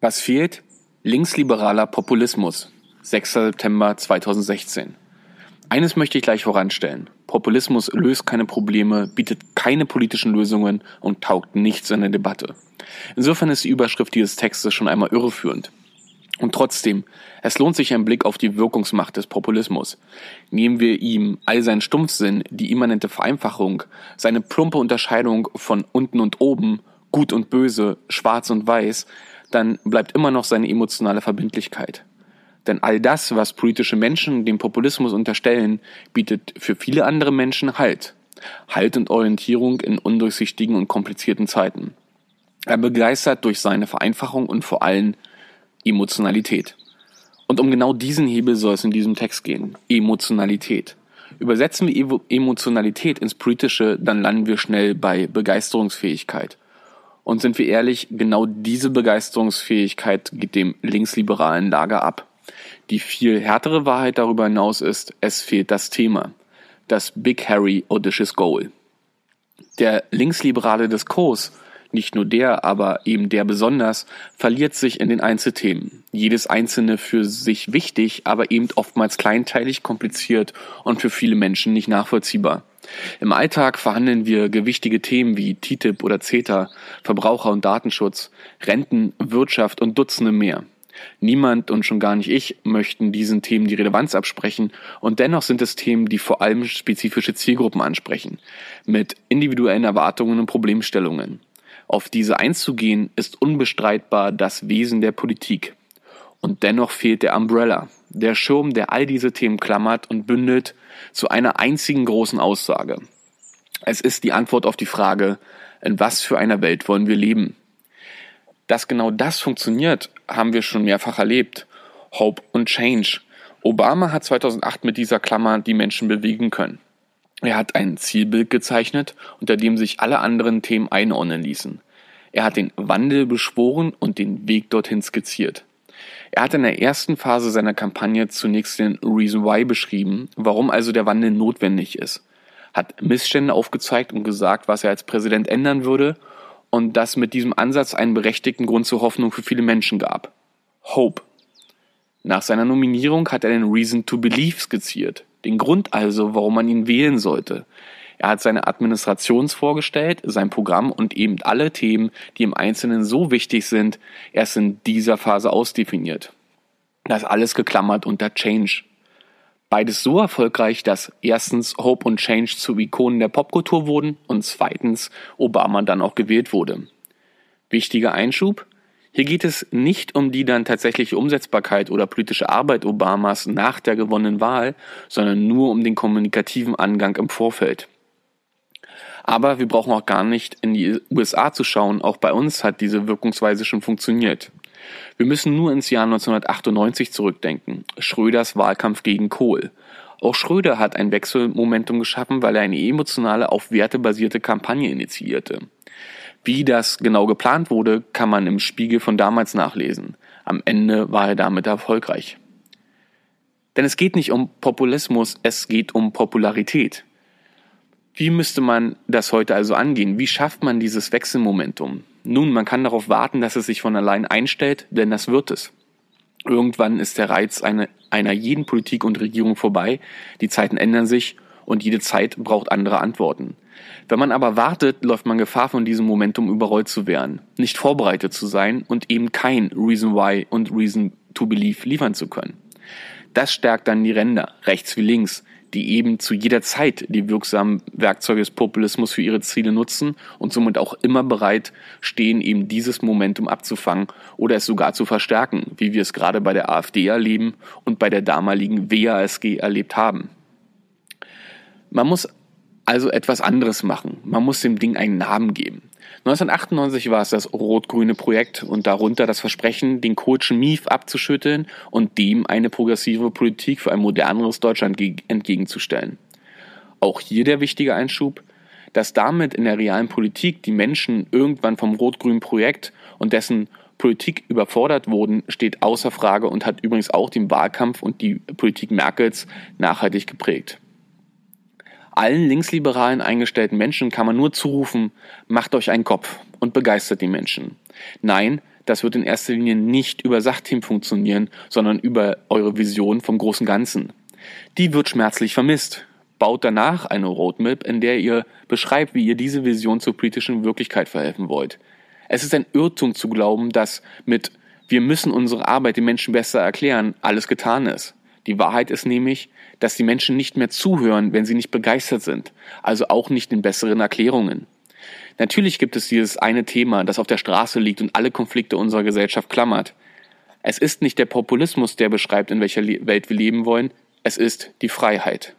Was fehlt? Linksliberaler Populismus. 6. September 2016. Eines möchte ich gleich voranstellen. Populismus löst keine Probleme, bietet keine politischen Lösungen und taugt nichts in der Debatte. Insofern ist die Überschrift dieses Textes schon einmal irreführend. Und trotzdem, es lohnt sich ein Blick auf die Wirkungsmacht des Populismus. Nehmen wir ihm all seinen Stumpfsinn, die immanente Vereinfachung, seine plumpe Unterscheidung von unten und oben, gut und böse, schwarz und weiß, dann bleibt immer noch seine emotionale Verbindlichkeit. Denn all das, was politische Menschen dem Populismus unterstellen, bietet für viele andere Menschen Halt. Halt und Orientierung in undurchsichtigen und komplizierten Zeiten. Er begeistert durch seine Vereinfachung und vor allem Emotionalität. Und um genau diesen Hebel soll es in diesem Text gehen. Emotionalität. Übersetzen wir Emotionalität ins Politische, dann landen wir schnell bei Begeisterungsfähigkeit. Und sind wir ehrlich, genau diese Begeisterungsfähigkeit geht dem linksliberalen Lager ab. Die viel härtere Wahrheit darüber hinaus ist, es fehlt das Thema. Das Big Harry Audacious Goal. Der linksliberale Diskurs, nicht nur der, aber eben der besonders, verliert sich in den Einzelthemen. Jedes einzelne für sich wichtig, aber eben oftmals kleinteilig, kompliziert und für viele Menschen nicht nachvollziehbar. Im Alltag verhandeln wir gewichtige Themen wie TTIP oder CETA, Verbraucher- und Datenschutz, Renten, Wirtschaft und Dutzende mehr. Niemand und schon gar nicht ich möchten diesen Themen die Relevanz absprechen und dennoch sind es Themen, die vor allem spezifische Zielgruppen ansprechen, mit individuellen Erwartungen und Problemstellungen. Auf diese einzugehen ist unbestreitbar das Wesen der Politik. Und dennoch fehlt der Umbrella, der Schirm, der all diese Themen klammert und bündelt zu einer einzigen großen Aussage. Es ist die Antwort auf die Frage, in was für einer Welt wollen wir leben? Dass genau das funktioniert, haben wir schon mehrfach erlebt. Hope und Change. Obama hat 2008 mit dieser Klammer die Menschen bewegen können. Er hat ein Zielbild gezeichnet, unter dem sich alle anderen Themen einordnen ließen. Er hat den Wandel beschworen und den Weg dorthin skizziert. Er hat in der ersten Phase seiner Kampagne zunächst den Reason Why beschrieben, warum also der Wandel notwendig ist, hat Missstände aufgezeigt und gesagt, was er als Präsident ändern würde und dass mit diesem Ansatz einen berechtigten Grund zur Hoffnung für viele Menschen gab. Hope. Nach seiner Nominierung hat er den Reason to Believe skizziert, den Grund also, warum man ihn wählen sollte. Er hat seine Administration vorgestellt, sein Programm und eben alle Themen, die im Einzelnen so wichtig sind, erst in dieser Phase ausdefiniert. Das alles geklammert unter Change. Beides so erfolgreich, dass erstens Hope und Change zu Ikonen der Popkultur wurden und zweitens Obama dann auch gewählt wurde. Wichtiger Einschub? Hier geht es nicht um die dann tatsächliche Umsetzbarkeit oder politische Arbeit Obamas nach der gewonnenen Wahl, sondern nur um den kommunikativen Angang im Vorfeld. Aber wir brauchen auch gar nicht in die USA zu schauen. Auch bei uns hat diese Wirkungsweise schon funktioniert. Wir müssen nur ins Jahr 1998 zurückdenken. Schröders Wahlkampf gegen Kohl. Auch Schröder hat ein Wechselmomentum geschaffen, weil er eine emotionale, auf Werte basierte Kampagne initiierte. Wie das genau geplant wurde, kann man im Spiegel von damals nachlesen. Am Ende war er damit erfolgreich. Denn es geht nicht um Populismus, es geht um Popularität. Wie müsste man das heute also angehen? Wie schafft man dieses Wechselmomentum? Nun, man kann darauf warten, dass es sich von allein einstellt, denn das wird es. Irgendwann ist der Reiz eine, einer jeden Politik und Regierung vorbei, die Zeiten ändern sich und jede Zeit braucht andere Antworten. Wenn man aber wartet, läuft man Gefahr, von diesem Momentum überrollt zu werden, nicht vorbereitet zu sein und eben kein Reason Why und Reason to Believe liefern zu können. Das stärkt dann die Ränder, rechts wie links, die eben zu jeder Zeit die wirksamen Werkzeuge des Populismus für ihre Ziele nutzen und somit auch immer bereit stehen, eben dieses Momentum abzufangen oder es sogar zu verstärken, wie wir es gerade bei der AfD erleben und bei der damaligen WASG erlebt haben. Man muss also etwas anderes machen. Man muss dem Ding einen Namen geben. 1998 war es das rot-grüne Projekt und darunter das Versprechen, den Kohlschen Mief abzuschütteln und dem eine progressive Politik für ein moderneres Deutschland entgegenzustellen. Auch hier der wichtige Einschub, dass damit in der realen Politik die Menschen irgendwann vom rot-grünen Projekt und dessen Politik überfordert wurden, steht außer Frage und hat übrigens auch den Wahlkampf und die Politik Merkels nachhaltig geprägt. Allen linksliberalen eingestellten Menschen kann man nur zurufen, macht euch einen Kopf und begeistert die Menschen. Nein, das wird in erster Linie nicht über Sachthemen funktionieren, sondern über eure Vision vom großen Ganzen. Die wird schmerzlich vermisst. Baut danach eine Roadmap, in der ihr beschreibt, wie ihr diese Vision zur politischen Wirklichkeit verhelfen wollt. Es ist ein Irrtum zu glauben, dass mit wir müssen unsere Arbeit den Menschen besser erklären, alles getan ist. Die Wahrheit ist nämlich, dass die Menschen nicht mehr zuhören, wenn sie nicht begeistert sind, also auch nicht in besseren Erklärungen. Natürlich gibt es dieses eine Thema, das auf der Straße liegt und alle Konflikte unserer Gesellschaft klammert. Es ist nicht der Populismus, der beschreibt, in welcher Welt wir leben wollen, es ist die Freiheit.